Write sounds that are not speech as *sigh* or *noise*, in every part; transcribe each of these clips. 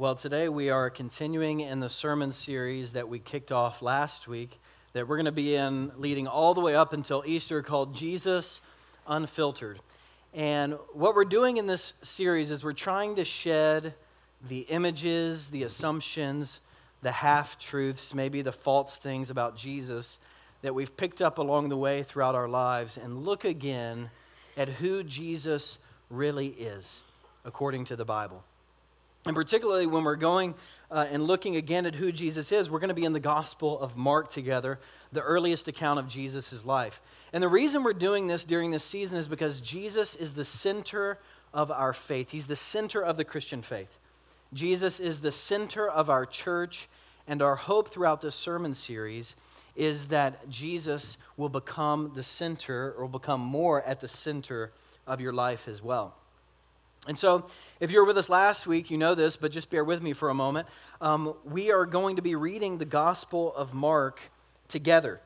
Well, today we are continuing in the sermon series that we kicked off last week, that we're going to be in leading all the way up until Easter, called Jesus Unfiltered. And what we're doing in this series is we're trying to shed the images, the assumptions, the half truths, maybe the false things about Jesus that we've picked up along the way throughout our lives and look again at who Jesus really is according to the Bible. And particularly when we're going uh, and looking again at who Jesus is, we're going to be in the Gospel of Mark together, the earliest account of Jesus' life. And the reason we're doing this during this season is because Jesus is the center of our faith. He's the center of the Christian faith. Jesus is the center of our church, and our hope throughout this sermon series is that Jesus will become the center or become more at the center of your life as well. And so, if you were with us last week, you know this, but just bear with me for a moment. Um, we are going to be reading the Gospel of Mark together.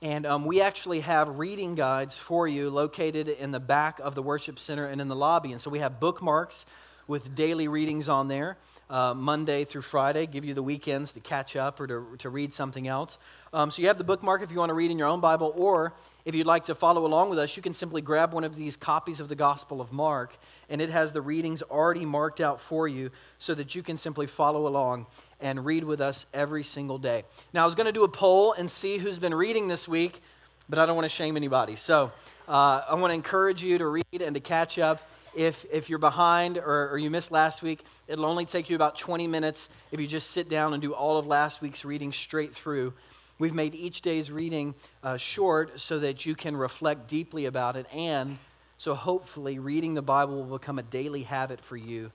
And um, we actually have reading guides for you located in the back of the worship center and in the lobby. And so we have bookmarks with daily readings on there, uh, Monday through Friday, give you the weekends to catch up or to, to read something else. Um, so you have the bookmark if you want to read in your own Bible, or if you'd like to follow along with us, you can simply grab one of these copies of the Gospel of Mark, and it has the readings already marked out for you so that you can simply follow along and read with us every single day. Now, I was going to do a poll and see who's been reading this week, but I don't want to shame anybody. So uh, I want to encourage you to read and to catch up. If, if you're behind or, or you missed last week, it'll only take you about 20 minutes if you just sit down and do all of last week's reading straight through. We've made each day's reading uh, short so that you can reflect deeply about it, and so hopefully reading the Bible will become a daily habit for you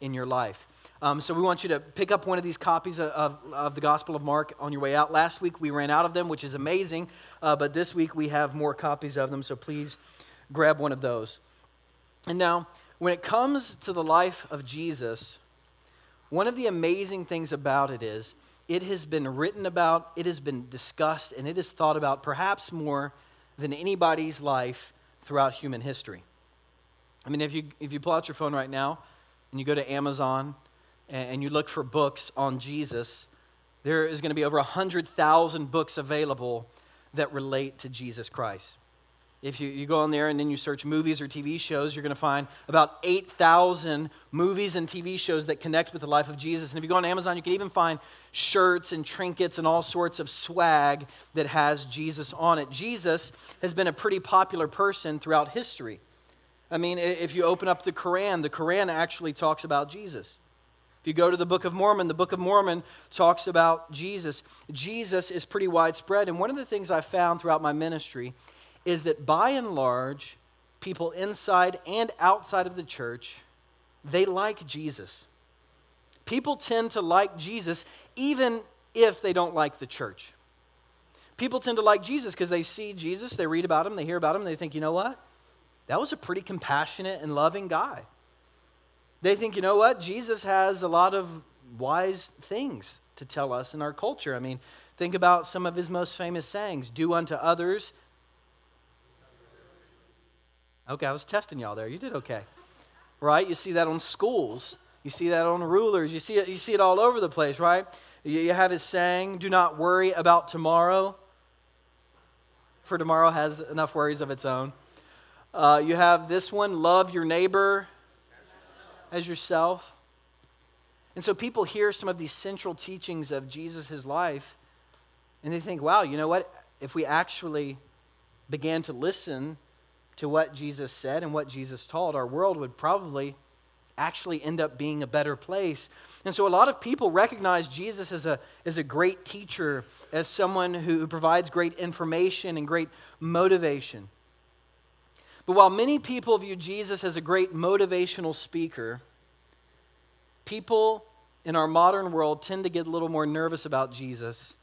in your life. Um, so we want you to pick up one of these copies of, of, of, the Gospel of Mark on your way out. Last week we ran out of them, which is amazing, uh, but this week we have more copies of them, so please grab one of those. And now, when it comes to the life of Jesus, one of the amazing things about it is it has been written about, it has been discussed, and it is thought about perhaps more than anybody's life throughout human history. I mean, if you, if you pull out your phone right now and you go to Amazon and, and you look for books on Jesus, there is going to be over 100,000 books available that relate to Jesus Christ. If you, you go on there and then you search movies or TV shows, you're going to find about 8,000 movies and TV shows that connect with the life of Jesus. And if you go on Amazon, you can even find shirts and trinkets and all sorts of swag that has Jesus on it. Jesus has been a pretty popular person throughout history. I mean, if you open up the Quran, the Quran actually talks about Jesus. If you go to the Book of Mormon, the Book of Mormon talks about Jesus. Jesus is pretty widespread. And one of the things I found throughout my ministry is that by and large, people inside and outside of the church, they like Jesus. People tend to like Jesus even if they don't like the church. People tend to like Jesus because they see Jesus, they read about him, they hear about him, and they think, you know what? That was a pretty compassionate and loving guy. They think, you know what? Jesus has a lot of wise things to tell us in our culture. I mean, think about some of his most famous sayings do unto others Okay, I was testing y'all there. You did okay. Right? You see that on schools. You see that on rulers. You see it, you see it all over the place, right? You have it saying, do not worry about tomorrow, for tomorrow has enough worries of its own. Uh, you have this one, love your neighbor as yourself. And so people hear some of these central teachings of Jesus' life, and they think, wow, you know what? If we actually began to listen to what Jesus said and what Jesus taught, our world would probably actually end up being a better place. And so a lot of people recognize Jesus as a, as a great teacher, as someone who provides great information and great motivation. But while many people view Jesus as a great motivational speaker, people in our modern world tend to get a little more nervous about Jesus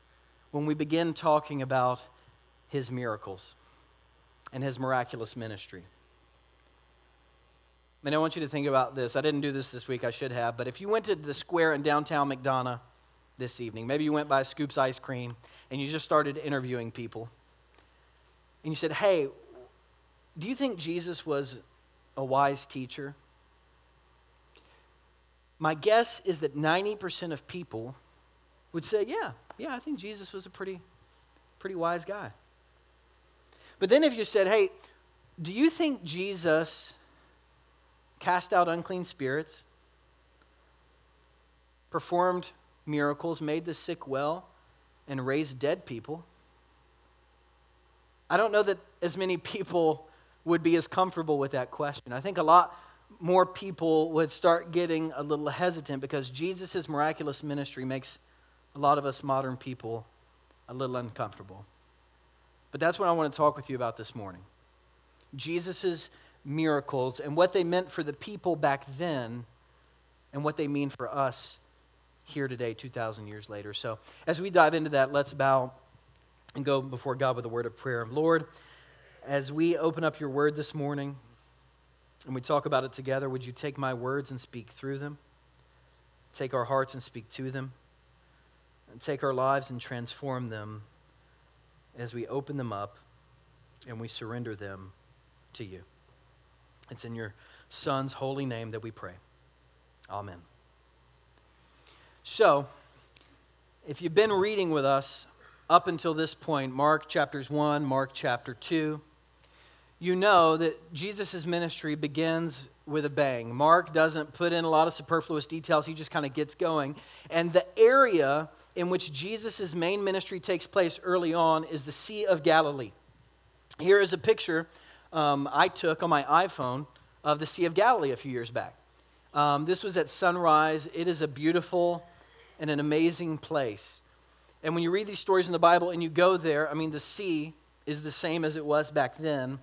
when we begin talking about his miracles and his miraculous ministry. And I want you to think about this. I didn't do this this week, I should have, but if you went to the square in downtown McDonough this evening, maybe you went by Scoops Ice Cream and you just started interviewing people, and you said, Hey, do you think Jesus was a wise teacher? my guess is that 90% of people would say, yeah, yeah, I think Jesus was a pretty, pretty wise guy. But then if you said, hey, do you think Jesus cast out unclean spirits, performed miracles, made the sick well, and raised dead people? I don't know that as many people would be as comfortable with that question. I think a lot more people would start getting a little hesitant because Jesus' miraculous ministry makes a lot of us modern people a little uncomfortable. But that's what I want to talk with you about this morning Jesus' miracles and what they meant for the people back then and what they mean for us here today, 2,000 years later. So, as we dive into that, let's bow and go before God with a word of prayer. Lord, as we open up your word this morning and we talk about it together, would you take my words and speak through them? Take our hearts and speak to them? And take our lives and transform them as we open them up and we surrender them to you. It's in your Son's holy name that we pray. Amen. So, if you've been reading with us up until this point, Mark chapters 1, Mark chapter 2, you know that Jesus' ministry begins with a bang. Mark doesn't put in a lot of superfluous details, he just kind of gets going. And the area in which Jesus' main ministry takes place early on is the Sea of Galilee. Here is a picture um, I took on my iPhone of the Sea of Galilee a few years back. Um, this was at sunrise. It is a beautiful and an amazing place. And when you read these stories in the Bible and you go there, I mean, the sea is the same as it was back then.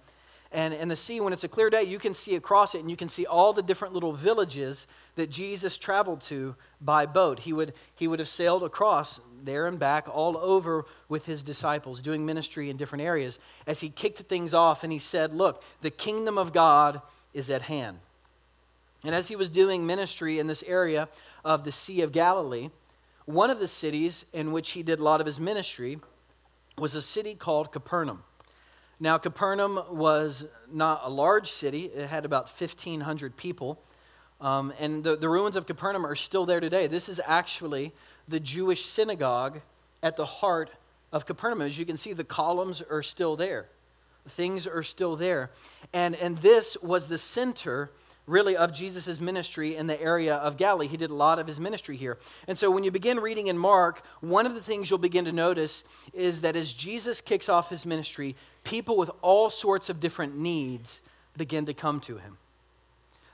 And, and the sea, when it's a clear day, you can see across it and you can see all the different little villages that Jesus traveled to by boat. He would, he would have sailed across there and back all over with his disciples, doing ministry in different areas as he kicked things off and he said, Look, the kingdom of God is at hand. And as he was doing ministry in this area of the Sea of Galilee, one of the cities in which he did a lot of his ministry was a city called Capernaum. Now, Capernaum was not a large city, it had about 1,500 people. Um, and the, the ruins of Capernaum are still there today. This is actually the Jewish synagogue at the heart of Capernaum. As you can see, the columns are still there, things are still there. And, and this was the center really of Jesus' ministry in the area of Galilee. He did a lot of his ministry here. And so when you begin reading in Mark, one of the things you'll begin to notice is that as Jesus kicks off his ministry, people with all sorts of different needs begin to come to him.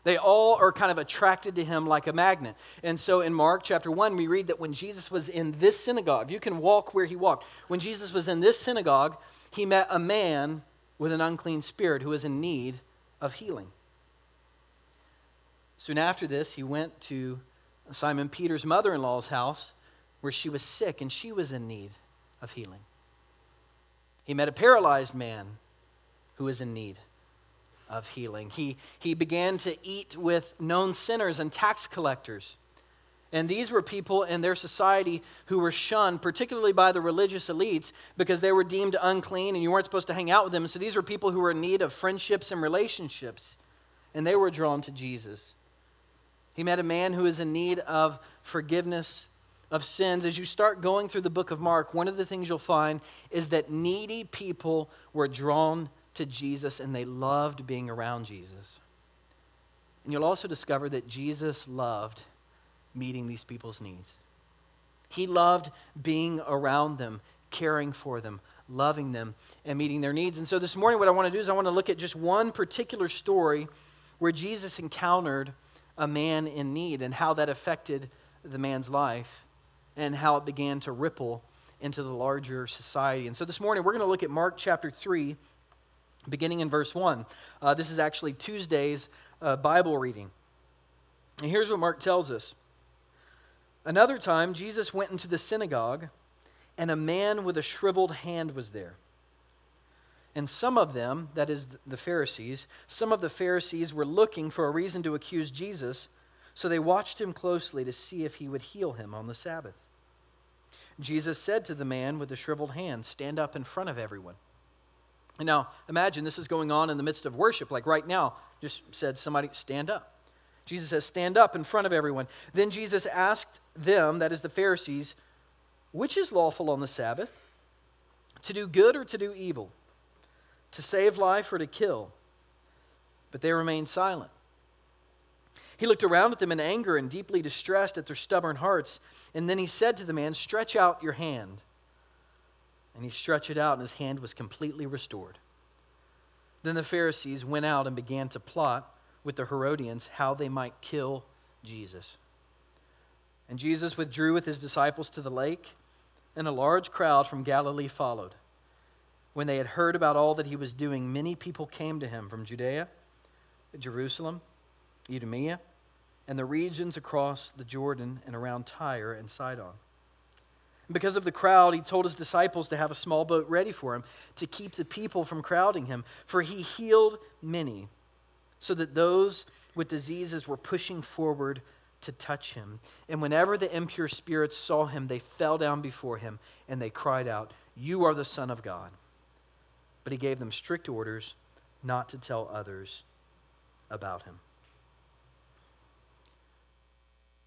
They all are kind of attracted to him like a magnet. And so in Mark chapter 1, we read that when Jesus was in this synagogue, you can walk where he walked. When Jesus was in this synagogue, he met a man with an unclean spirit who was in need of healing. Soon after this, he went to Simon Peter's mother in law's house where she was sick and she was in need of healing. He met a paralyzed man who was in need of healing. He, he began to eat with known sinners and tax collectors. And these were people in their society who were shunned, particularly by the religious elites, because they were deemed unclean and you weren't supposed to hang out with them. so these were people who were in need of friendships and relationships. And they were drawn to Jesus. He met a man who was in need of forgiveness of sins. As you start going through the book of Mark, one of the things you'll find is that needy people were drawn to Jesus and they loved being around Jesus. And you'll also discover that Jesus loved meeting these people's needs. He loved being around them, caring for them, loving them, and meeting their needs. And so this morning, what I want to do is I want to look at just one particular story where Jesus encountered a man in need and how that affected the man's life and how it began to ripple into the larger society. And so this morning we're going to look at Mark chapter 3, beginning in verse 1. Uh, this is actually Tuesday's uh, Bible reading. And here's what Mark tells us Another time, Jesus went into the synagogue, and a man with a shriveled hand was there. And some of them, that is the Pharisees, some of the Pharisees were looking for a reason to accuse Jesus, so they watched him closely to see if he would heal him on the Sabbath. Jesus said to the man with the shriveled hand, Stand up in front of everyone. And now, imagine this is going on in the midst of worship, like right now, just said somebody, Stand up. Jesus says, Stand up in front of everyone. Then Jesus asked them, that is the Pharisees, which is lawful on the Sabbath? To do good or to do evil? To save life or to kill? But they remained silent. He looked around at them in anger and deeply distressed at their stubborn hearts. And then he said to the man, Stretch out your hand. And he stretched it out, and his hand was completely restored. Then the Pharisees went out and began to plot with the Herodians how they might kill Jesus. And Jesus withdrew with his disciples to the lake, and a large crowd from Galilee followed. When they had heard about all that he was doing, many people came to him from Judea, Jerusalem, Idumea, and the regions across the Jordan and around Tyre and Sidon. Because of the crowd, he told his disciples to have a small boat ready for him to keep the people from crowding him, for he healed many, so that those with diseases were pushing forward to touch him. And whenever the impure spirits saw him, they fell down before him and they cried out, You are the Son of God. But he gave them strict orders not to tell others about him.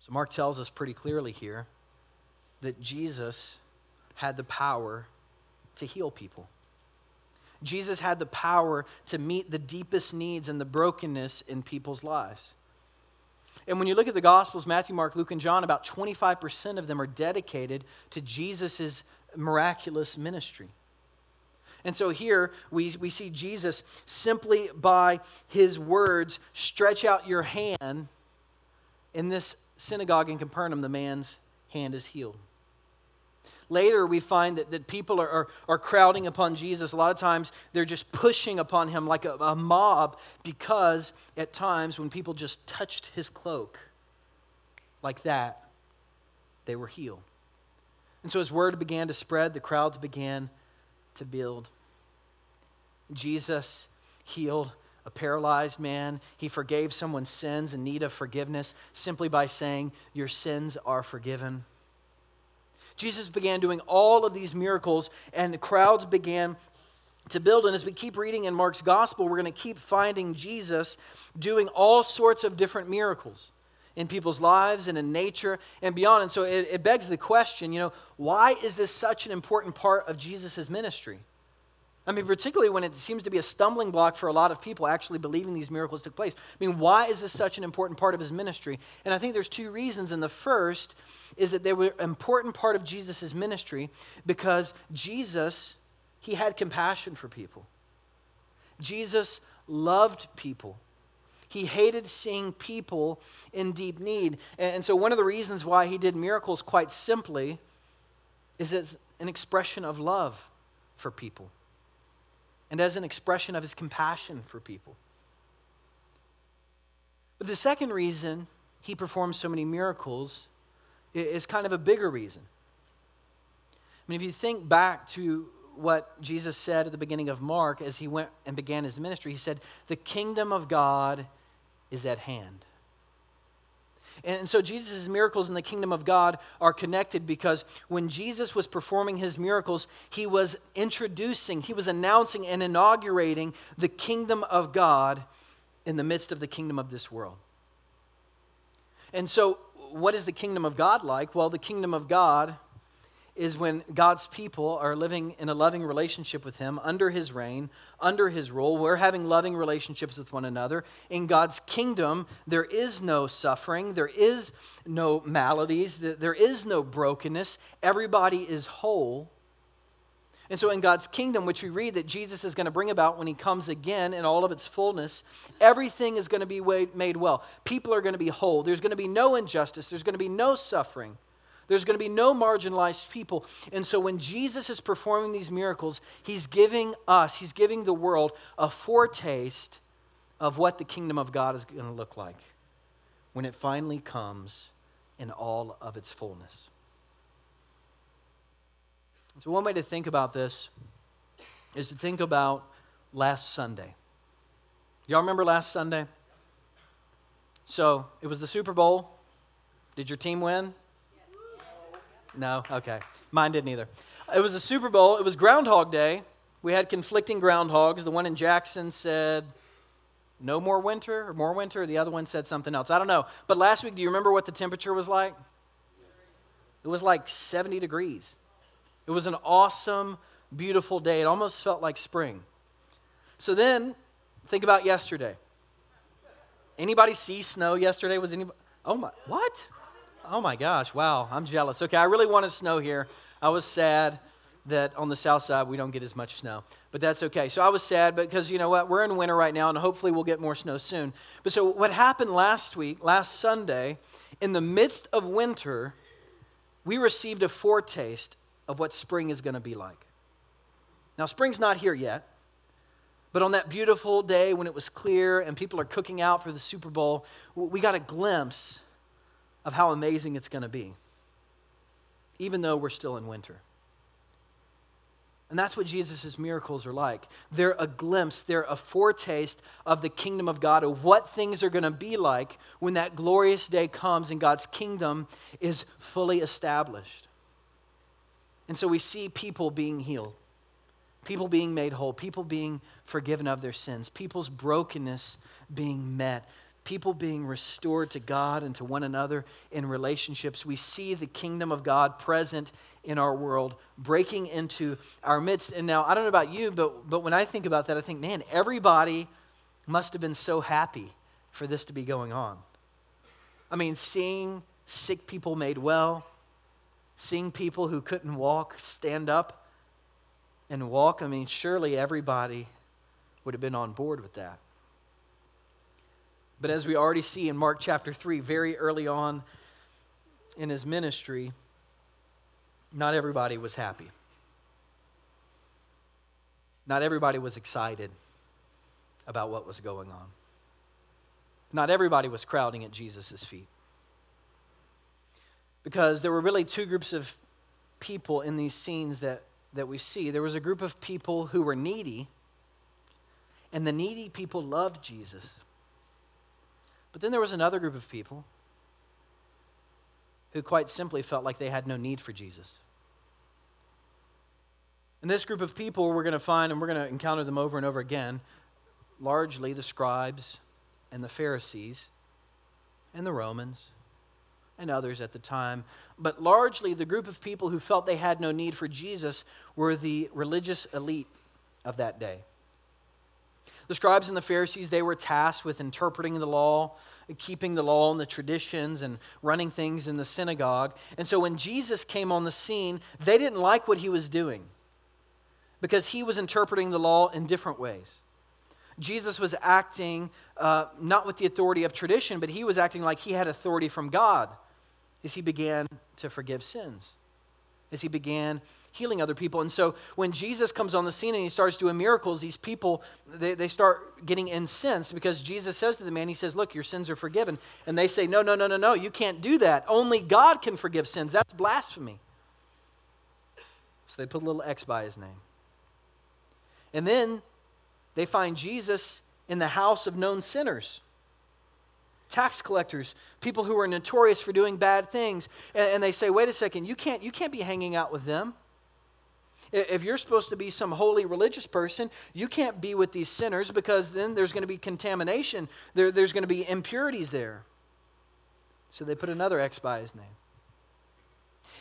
So Mark tells us pretty clearly here that Jesus had the power to heal people. Jesus had the power to meet the deepest needs and the brokenness in people's lives. And when you look at the Gospels, Matthew, Mark, Luke, and John, about 25% of them are dedicated to Jesus' miraculous ministry. And so here we, we see Jesus simply by his words stretch out your hand in this synagogue in Capernaum, the man's hand is healed. Later, we find that, that people are, are, are, crowding upon Jesus. A lot of times, they're just pushing upon him like a, a mob because at times, when people just touched his cloak like that, they were healed. And so, as word began to spread, the crowds began to build. Jesus healed a paralyzed man. He forgave someone's sins in need of forgiveness simply by saying, Your sins are forgiven. Jesus began doing all of these miracles, and the crowds began to build. And as we keep reading in Mark's gospel, we're going to keep finding Jesus doing all sorts of different miracles in people's lives and in nature and beyond. And so it, it begs the question you know, why is this such an important part of Jesus' ministry? I mean, particularly when it seems to be a stumbling block for a lot of people actually believing these miracles took place. I mean, why is this such an important part of his ministry? And I think there's two reasons. And the first is that they were an important part of Jesus' ministry because Jesus, he had compassion for people. Jesus loved people. He hated seeing people in deep need. And so, one of the reasons why he did miracles, quite simply, is as an expression of love for people and as an expression of his compassion for people. But the second reason he performs so many miracles is kind of a bigger reason. I mean, if you think back to what Jesus said at the beginning of Mark as he went and began his ministry, he said, The kingdom of God is at hand. And so Jesus' miracles in the kingdom of God are connected because when Jesus was performing his miracles, he was introducing, he was announcing and inaugurating the kingdom of God in the midst of the kingdom of this world. And so, what is the kingdom of God like? Well, the kingdom of God is when God's people are living in a loving relationship with Him under His reign, under His rule. We're having loving relationships with one another. In God's kingdom, there is no suffering, there is no maladies, there is no brokenness. Everybody is whole. And so, in God's kingdom, which we read that Jesus is going to bring about when He comes again in all of its fullness, everything is going to be made well. People are going to be whole. There's going to be no injustice, there's going to be no suffering. There's going to be no marginalized people. And so when Jesus is performing these miracles, he's giving us, he's giving the world a foretaste of what the kingdom of God is going to look like when it finally comes in all of its fullness. So, one way to think about this is to think about last Sunday. Y'all remember last Sunday? So, it was the Super Bowl. Did your team win? No? Okay. Mine didn't either. It was a Super Bowl. It was Groundhog Day. We had conflicting groundhogs. The one in Jackson said no more winter or more winter. The other one said something else. I don't know. But last week, do you remember what the temperature was like? It was like 70 degrees. It was an awesome, beautiful day. It almost felt like spring. So then, think about yesterday. Anybody see snow yesterday? Was anybody? Oh my, what? Oh my gosh, wow, I'm jealous. Okay, I really wanted snow here. I was sad that on the south side we don't get as much snow. But that's okay. So I was sad because you know what? We're in winter right now and hopefully we'll get more snow soon. But so what happened last week, last Sunday, in the midst of winter, we received a foretaste of what spring is going to be like. Now, spring's not here yet. But on that beautiful day when it was clear and people are cooking out for the Super Bowl, we got a glimpse of how amazing it's going to be, even though we're still in winter. And that's what Jesus' miracles are like. They're a glimpse, they're a foretaste of the kingdom of God, of what things are going to be like when that glorious day comes and God's kingdom is fully established. And so we see people being healed, people being made whole, people being forgiven of their sins, people's brokenness being met, people being restored to God and to one another in relationships. We see the kingdom of God present in our world, breaking into our midst. And now, I don't know about you, but, but when I think about that, I think, man, everybody must have been so happy for this to be going on. I mean, seeing sick people made well, seeing people who couldn't walk stand up and walk. I mean, surely everybody would have been on board with that. But as we already see in Mark chapter 3, very early on in his ministry, not everybody was happy. Not everybody was excited about what was going on. Not everybody was crowding at Jesus' feet. Because there were really two groups of people in these scenes that, that we see. There was a group of people who were needy, and the needy people loved Jesus. But then there was another group of people who quite simply felt like they had no need for Jesus. And this group of people we're going to find, and we're going to encounter them over and over again, largely the scribes and the Pharisees and the Romans and others at the time. But largely the group of people who felt they had no need for Jesus were the religious elite of that day. The scribes and the Pharisees, they were tasked with interpreting the law, keeping the law and the traditions, and running things in the synagogue. And so when Jesus came on the scene, they didn't like what he was doing because he was interpreting the law in different ways. Jesus was acting uh, not with the authority of tradition, but he was acting like he had authority from God as he began to forgive sins, as he began healing other people. And so when Jesus comes on the scene and he starts doing miracles, these people, they, they start getting incensed because Jesus says to the man, He says, Look, your sins are forgiven. And they say, No, no, no, no, no, you can't do that. Only God can forgive sins. That's blasphemy. So they put a little X by his name. And then they find Jesus in the house of known sinners tax collectors, people who are notorious for doing bad things. And, they say, wait a second, you can't, you can't be hanging out with them. If you're supposed to be some holy religious person, you can't be with these sinners because then there's going to be contamination. There, there's going to be impurities there. So they put another X by his name.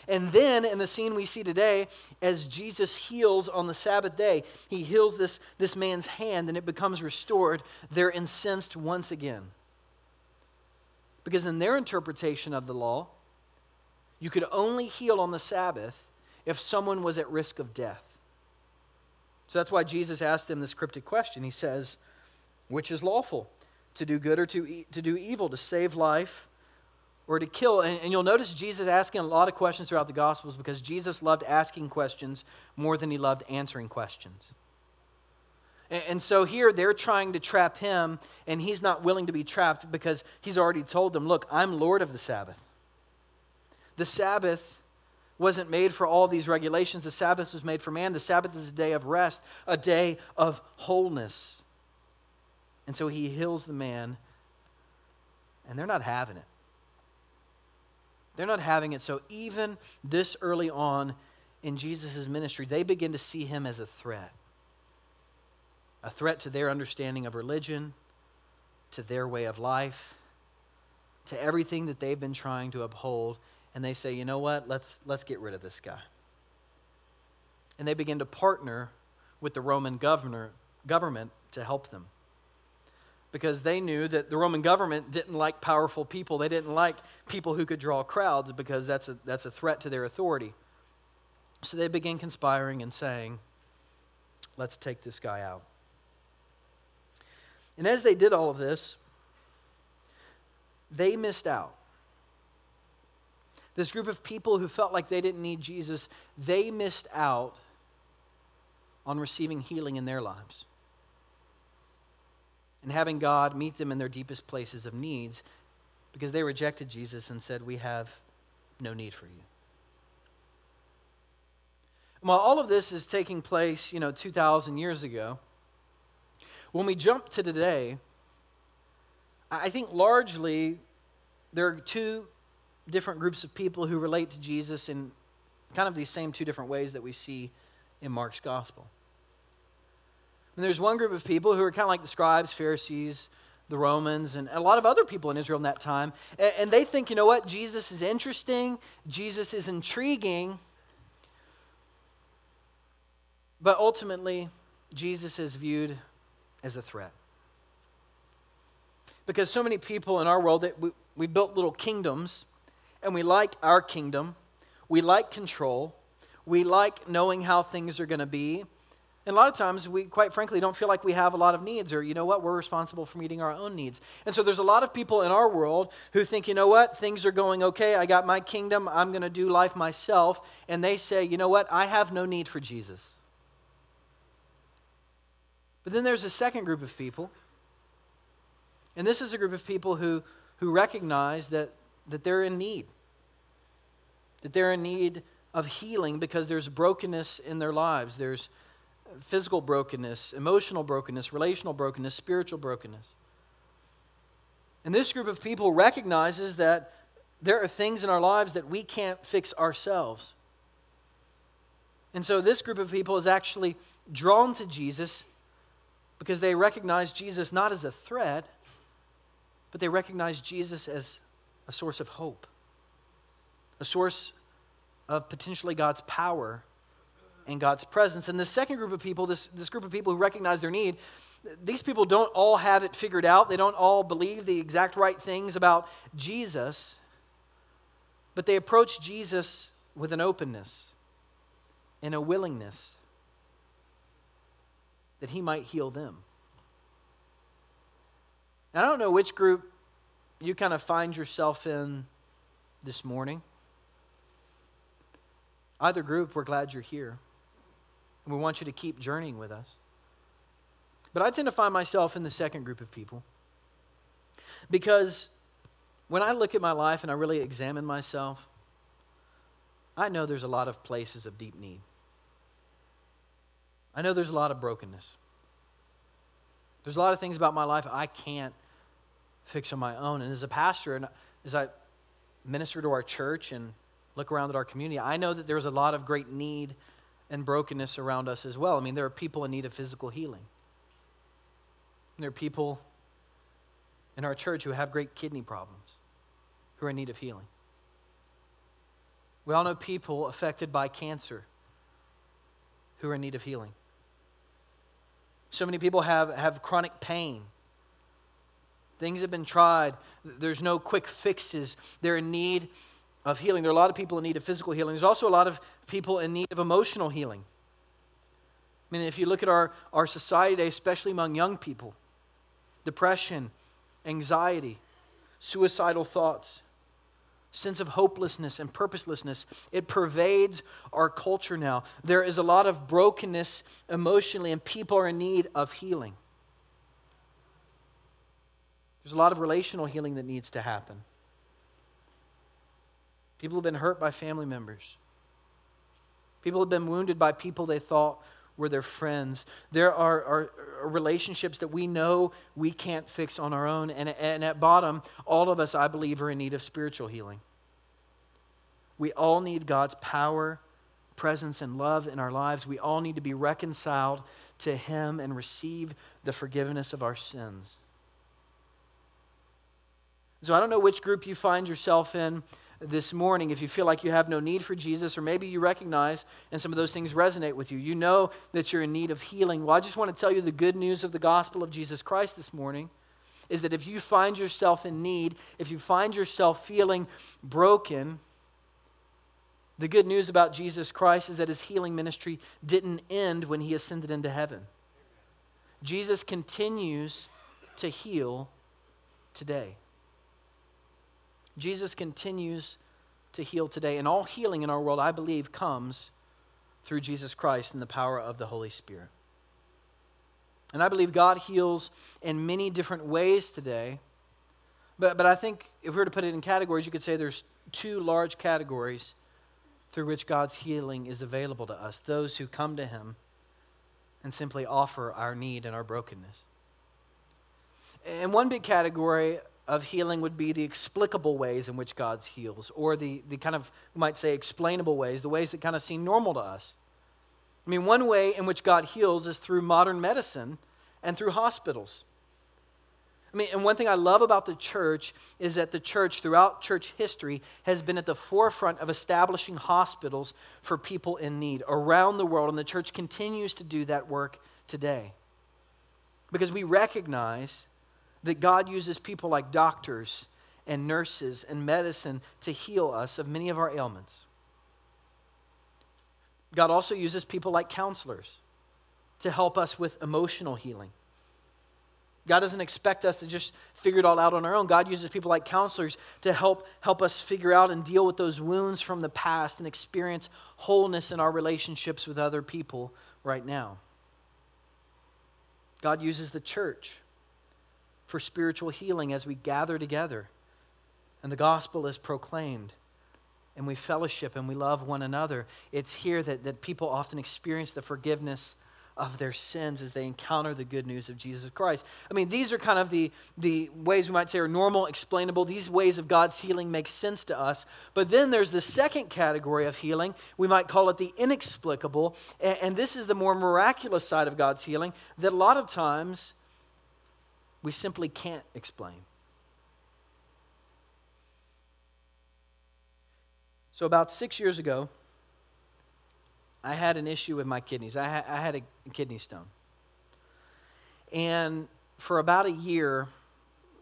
And then in the scene we see today, as Jesus heals on the Sabbath day, he heals this, this man's hand and it becomes restored. They're incensed once again. Because in their interpretation of the law, you could only heal on the Sabbath if someone was at risk of death. So that's why Jesus asked them this cryptic question. He says, Which is lawful? To do good or to, e- to do evil, to save life or to kill. And, and, you'll notice Jesus asking a lot of questions throughout the Gospels because Jesus loved asking questions more than he loved answering questions. And, and so here they're trying to trap him, and he's not willing to be trapped because he's already told them, Look, I'm Lord of the Sabbath. The Sabbath wasn't made for all these regulations. The Sabbath was made for man. The Sabbath is a day of rest, a day of wholeness. And so he heals the man, and they're not having it. They're not having it. So even this early on in Jesus' ministry, they begin to see him as a threat a threat to their understanding of religion, to their way of life, to everything that they've been trying to uphold, and they say, you know what, let's, let's get rid of this guy. And they begin to partner with the Roman governor, government to help them. Because they knew that the Roman government didn't like powerful people. They didn't like people who could draw crowds because that's a, that's a threat to their authority. So they began conspiring and saying, let's take this guy out. And as they did all of this, they missed out. This group of people who felt like they didn't need Jesus, they missed out on receiving healing in their lives and having God meet them in their deepest places of needs because they rejected Jesus and said, We have no need for you. And while all of this is taking place, you know, 2,000 years ago, when we jump to today, I think largely there are two different groups of people who relate to Jesus in kind of these same two different ways that we see in Mark's gospel. And there's one group of people who are kind of like the scribes, Pharisees, the Romans, and a lot of other people in Israel in that time. And they think, you know what? Jesus is interesting, Jesus is intriguing. But ultimately, Jesus is viewed as a threat. Because so many people in our world that we, we built little kingdoms and we like our kingdom. We like control. We like knowing how things are going to be. And a lot of times, we quite frankly don't feel like we have a lot of needs, or you know what, we're responsible for meeting our own needs. And so there's a lot of people in our world who think, you know what, things are going okay. I got my kingdom. I'm going to do life myself. And they say, you know what, I have no need for Jesus. But then there's a second group of people. And this is a group of people who, who recognize that, that they're in need, that they're in need of healing because there's brokenness in their lives. There's physical brokenness, emotional brokenness, relational brokenness, spiritual brokenness. And this group of people recognizes that there are things in our lives that we can't fix ourselves. And so this group of people is actually drawn to Jesus because they recognize Jesus not as a threat, but they recognize Jesus as a source of hope, a source of potentially God's power and God's presence. And the second group of people, this, this group of people who recognize their need, these people don't all have it figured out. They don't all believe the exact right things about Jesus, but they approach Jesus with an openness and a willingness that he might heal them. Now, I don't know which group you kind of find yourself in this morning. Either group, we're glad you're here. And we want you to keep journeying with us. But I tend to find myself in the second group of people. Because when I look at my life and I really examine myself, I know there's a lot of places of deep need. I know there's a lot of brokenness. There's a lot of things about my life I can't fix on my own. And as a pastor, and as I minister to our church and look around at our community, I know that there's a lot of great need and brokenness around us as well. I mean, there are people in need of physical healing. There are people in our church who have great kidney problems, who are in need of healing. We all know people affected by cancer who are in need of healing. So many people have, have chronic pain. Things have been tried. There's no quick fixes. They're in need of healing. There are a lot of people in need of physical healing. There's also a lot of people in need of emotional healing. I mean, if you look at our, our society today, especially among young people, depression, anxiety, suicidal thoughts, sense of hopelessness and purposelessness. It pervades our culture now. There is a lot of brokenness emotionally, and people are in need of healing. There's a lot of relational healing that needs to happen. People have been hurt by family members. People have been wounded by people they thought were their friends. There are, are, are, relationships that we know we can't fix on our own. And, and at bottom, all of us, I believe, are in need of spiritual healing. We all need God's power, presence, and love in our lives. We all need to be reconciled to Him and receive the forgiveness of our sins. So I don't know which group you find yourself in this morning if you feel like you have no need for Jesus, or maybe you recognize and some of those things resonate with you. You know that you're in need of healing. Well, I just want to tell you the good news of the gospel of Jesus Christ this morning is that if you find yourself in need, if you find yourself feeling broken, the good news about Jesus Christ is that his healing ministry didn't end when he ascended into heaven. Jesus continues to heal today. Jesus continues to heal today. And all healing in our world, I believe, comes through Jesus Christ and the power of the Holy Spirit. And I believe God heals in many different ways today. But, but I think if we were to put it in categories, you could say there's two large categories through which God's healing is available to us those who come to Him and simply offer our need and our brokenness. And one big category of healing would be the explicable ways in which God heals, or the, the kind of, we might say, explainable ways, the ways that kind of seem normal to us. I mean, one way in which God heals is through modern medicine and through hospitals. I mean, and one thing I love about the church is that the church, throughout church history, has been at the forefront of establishing hospitals for people in need around the world, and the church continues to do that work today. Because we recognize that God uses people like doctors and nurses and medicine to heal us of many of our ailments. God also uses people like counselors to help us with emotional healing. God doesn't expect us to just figure it all out on our own. God uses people like counselors to help help us figure out and deal with those wounds from the past and experience wholeness in our relationships with other people right now. God uses the church for spiritual healing as we gather together and the gospel is proclaimed and we fellowship and we love one another. It's here that, that people often experience the forgiveness of their sins as they encounter the good news of Jesus Christ. I mean, these are kind of the, the ways we might say are normal, explainable. These ways of God's healing make sense to us. But then there's the second category of healing. We might call it the inexplicable. And, and this is the more miraculous side of God's healing that a lot of times we simply can't explain. So, about six years ago, I had an issue with my kidneys. I, ha- I had a kidney stone. And for about a year,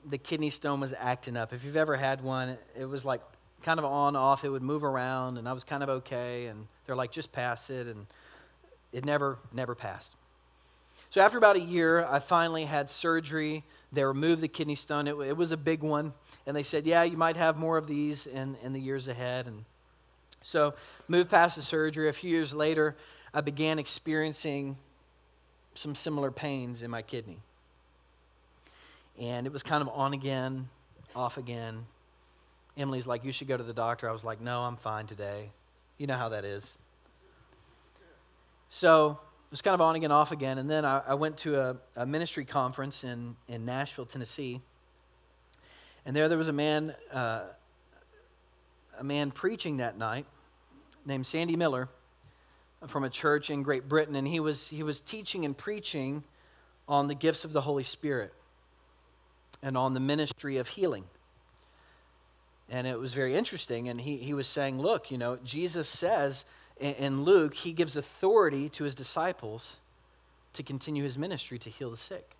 the kidney stone was acting up. If you've ever had one, it was like kind of on off. It would move around, and I was kind of okay. And they're like, just pass it. And it never, never passed. So after about a year, I finally had surgery. They removed the kidney stone. It, it, was a big one. And they said, yeah, you might have more of these in, in the years ahead. And so moved past the surgery. A few years later, I began experiencing some similar pains in my kidney. And it was kind of on again, off again. Emily's like, you should go to the doctor. I was like, no, I'm fine today. You know how that is. So was kind of on again, off again. And then I, I went to a, a, ministry conference in, in Nashville, Tennessee. And there, there was a man, uh, a man preaching that night named Sandy Miller from a church in Great Britain. And he was, he was teaching and preaching on the gifts of the Holy Spirit and on the ministry of healing. And it was very interesting. And he, he was saying, look, you know, Jesus says in Luke, he gives authority to his disciples to continue his ministry to heal the sick.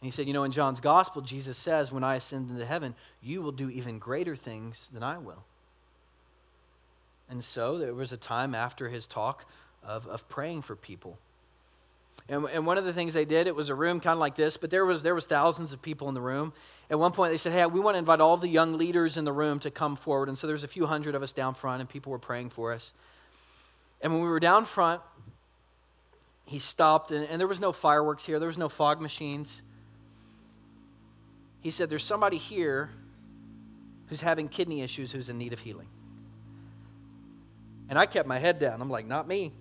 And he said, You know, in John's gospel, Jesus says, When I ascend into heaven, you will do even greater things than I will. And so there was a time after his talk of, of praying for people. And, and one of the things they did, it was a room kind of like this, but there was, there was thousands of people in the room. At one point, they said, hey, we want to invite all the young leaders in the room to come forward. And so there's a few hundred of us down front, and people were praying for us. And when we were down front, he stopped, and, and there was no fireworks here. There was no fog machines. He said, there's somebody here who's having kidney issues who's in need of healing. And I kept my head down. I'm like, not me.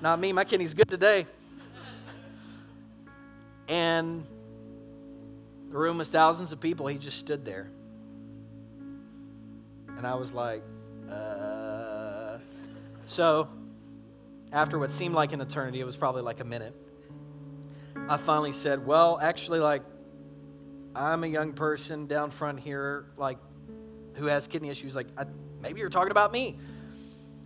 Not me. My kidney's good today. And the room was thousands of people. He just stood there. And I was like, uh. So, after what seemed like an eternity, it was probably like a minute. I finally said, Well, actually, like, I'm a young person down front here, like, who has kidney issues. Like, I, maybe you're talking about me.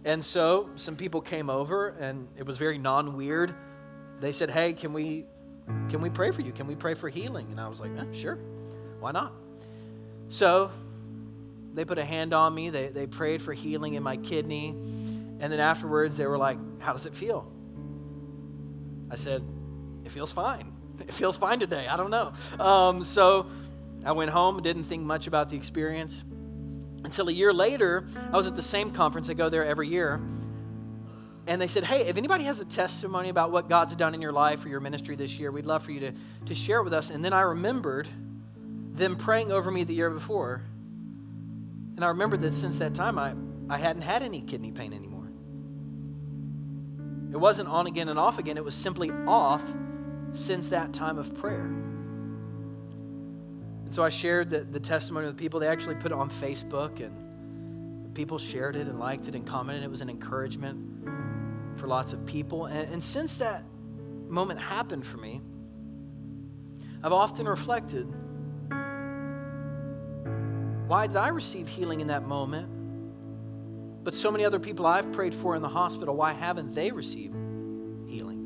And so some people came over, and it was very non weird. They said, Hey, can we, can we pray for you? Can we pray for healing? And I was like, eh, Sure, why not? So they put a hand on me, they, they prayed for healing in my kidney. And then afterwards, they were like, How does it feel? I said, It feels fine. *laughs* It feels fine today. I don't know. Um, so I went home, didn't think much about the experience. Until a year later, I was at the same conference. I go there every year. And they said, Hey, if anybody has a testimony about what God's done in your life or your ministry this year, we'd love for you to, to share it with us. And then I remembered them praying over me the year before. And I remembered that since that time, I, I hadn't had any kidney pain anymore. It wasn't on again and off again, it was simply off since that time of prayer. And so I shared the, the testimony with people. They actually put it on Facebook, and people shared it and liked it and commented. It was an encouragement for lots of people. And, and since that moment happened for me, I've often reflected why did I receive healing in that moment? But so many other people I've prayed for in the hospital, why haven't they received healing?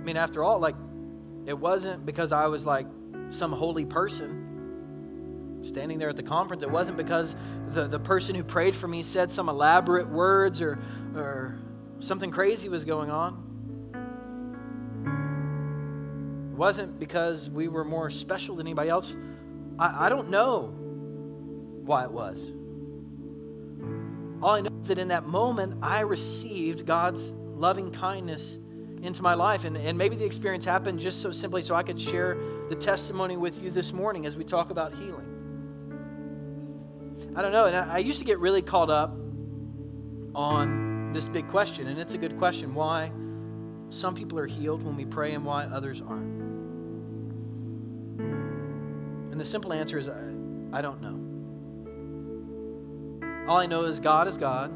I mean, after all, like, it wasn't because I was like some holy person standing there at the conference. It wasn't because the, the person who prayed for me said some elaborate words or, or something crazy was going on. It wasn't because we were more special than anybody else. I, I don't know why it was. All I know is that in that moment, I received God's loving kindness into my life. And, and maybe the experience happened just so simply so I could share the testimony with you this morning as we talk about healing. I don't know. And I, I used to get really caught up on this big question, and it's a good question why some people are healed when we pray and why others aren't. And the simple answer is I, I don't know. All I know is God is God.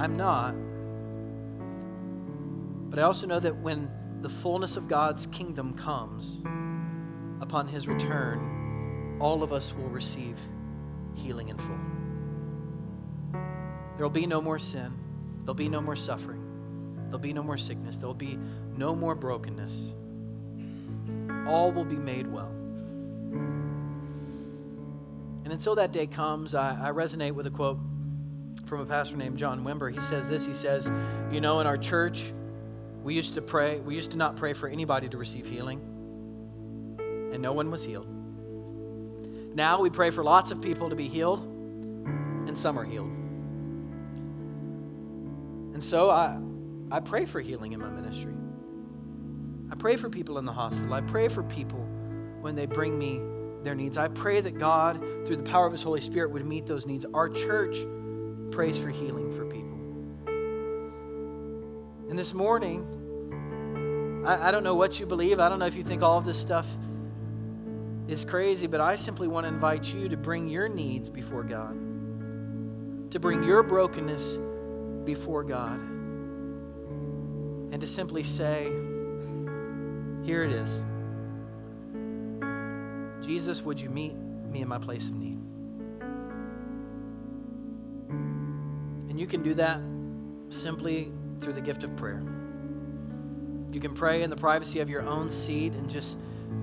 I'm not. But I also know that when the fullness of God's kingdom comes upon his return, all of us will receive healing in full. There will be no more sin, there'll be no more suffering, there'll be no more sickness, there'll be no more brokenness. All will be made well. And until that day comes, I, I resonate with a quote from a pastor named John Wimber. He says this He says, You know, in our church, we used to pray, we used to not pray for anybody to receive healing, and no one was healed. Now we pray for lots of people to be healed, and some are healed. And so I, I pray for healing in my ministry. I pray for people in the hospital. I pray for people when they bring me their needs. I pray that God, through the power of His Holy Spirit, would meet those needs. Our church prays for healing for. This morning, I, I don't know what you believe. I don't know if you think all of this stuff is crazy, but I simply want to invite you to bring your needs before God, to bring your brokenness before God, and to simply say, Here it is. Jesus, would you meet me in my place of need? And you can do that simply through the gift of prayer. You can pray in the privacy of your own seat and just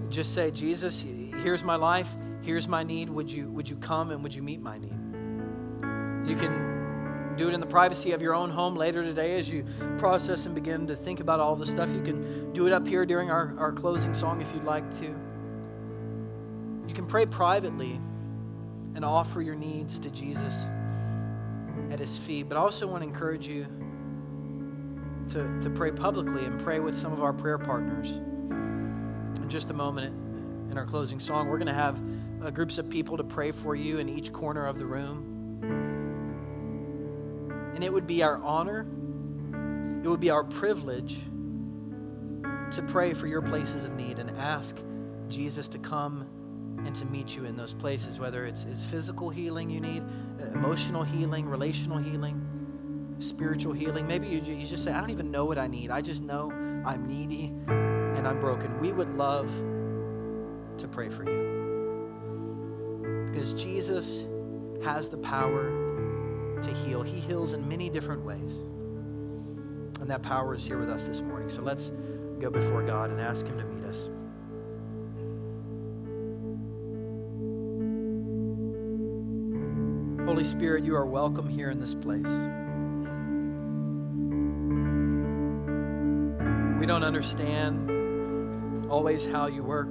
just say, Jesus, here's my life, here's my need. Would you would you come and would you meet my need? You can do it in the privacy of your own home later today as you process and begin to think about all the stuff. You can do it up here during our, our closing song if you'd like to. You can pray privately and offer your needs to Jesus at his feet. But I also want to encourage you to, to pray publicly and pray with some of our prayer partners. In just a moment, in our closing song, we're going to have uh, groups of people to pray for you in each corner of the room. And it would be our honor, it would be our privilege to pray for your places of need and ask Jesus to come and to meet you in those places, whether it's, it's physical healing you need, emotional healing, relational healing, spiritual healing. Maybe you, you just say, I don't even know what I need. I just know I'm needy and I'm broken. We would love to pray for you. Because Jesus has the power to heal. He heals in many different ways. And that power is here with us this morning. So let's go before God and ask Him to meet us. Holy Spirit, you are welcome here in this place. We don't understand always how you work,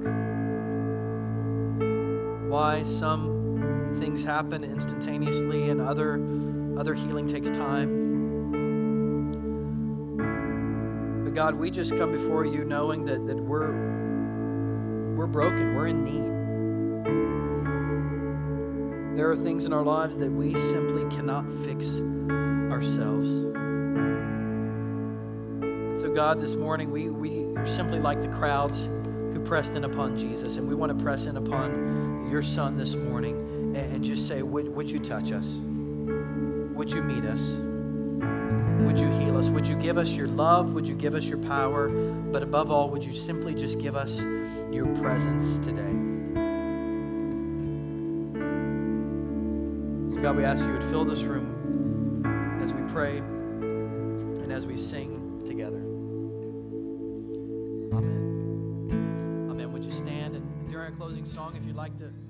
why some things happen instantaneously and other, other healing takes time. But God, we just come before you knowing that, that we're, we're broken, we're in need. There are things in our lives that we simply cannot fix ourselves. So, God, this morning we, we are simply like the crowds who pressed in upon Jesus, and we want to press in upon your Son this morning and, and just say, would, would you touch us? Would you meet us? Would you heal us? Would you give us your love? Would you give us your power? But above all, would you simply just give us your presence today? So, God, we ask you would fill this room as we pray and as we sing song, if you'd like to?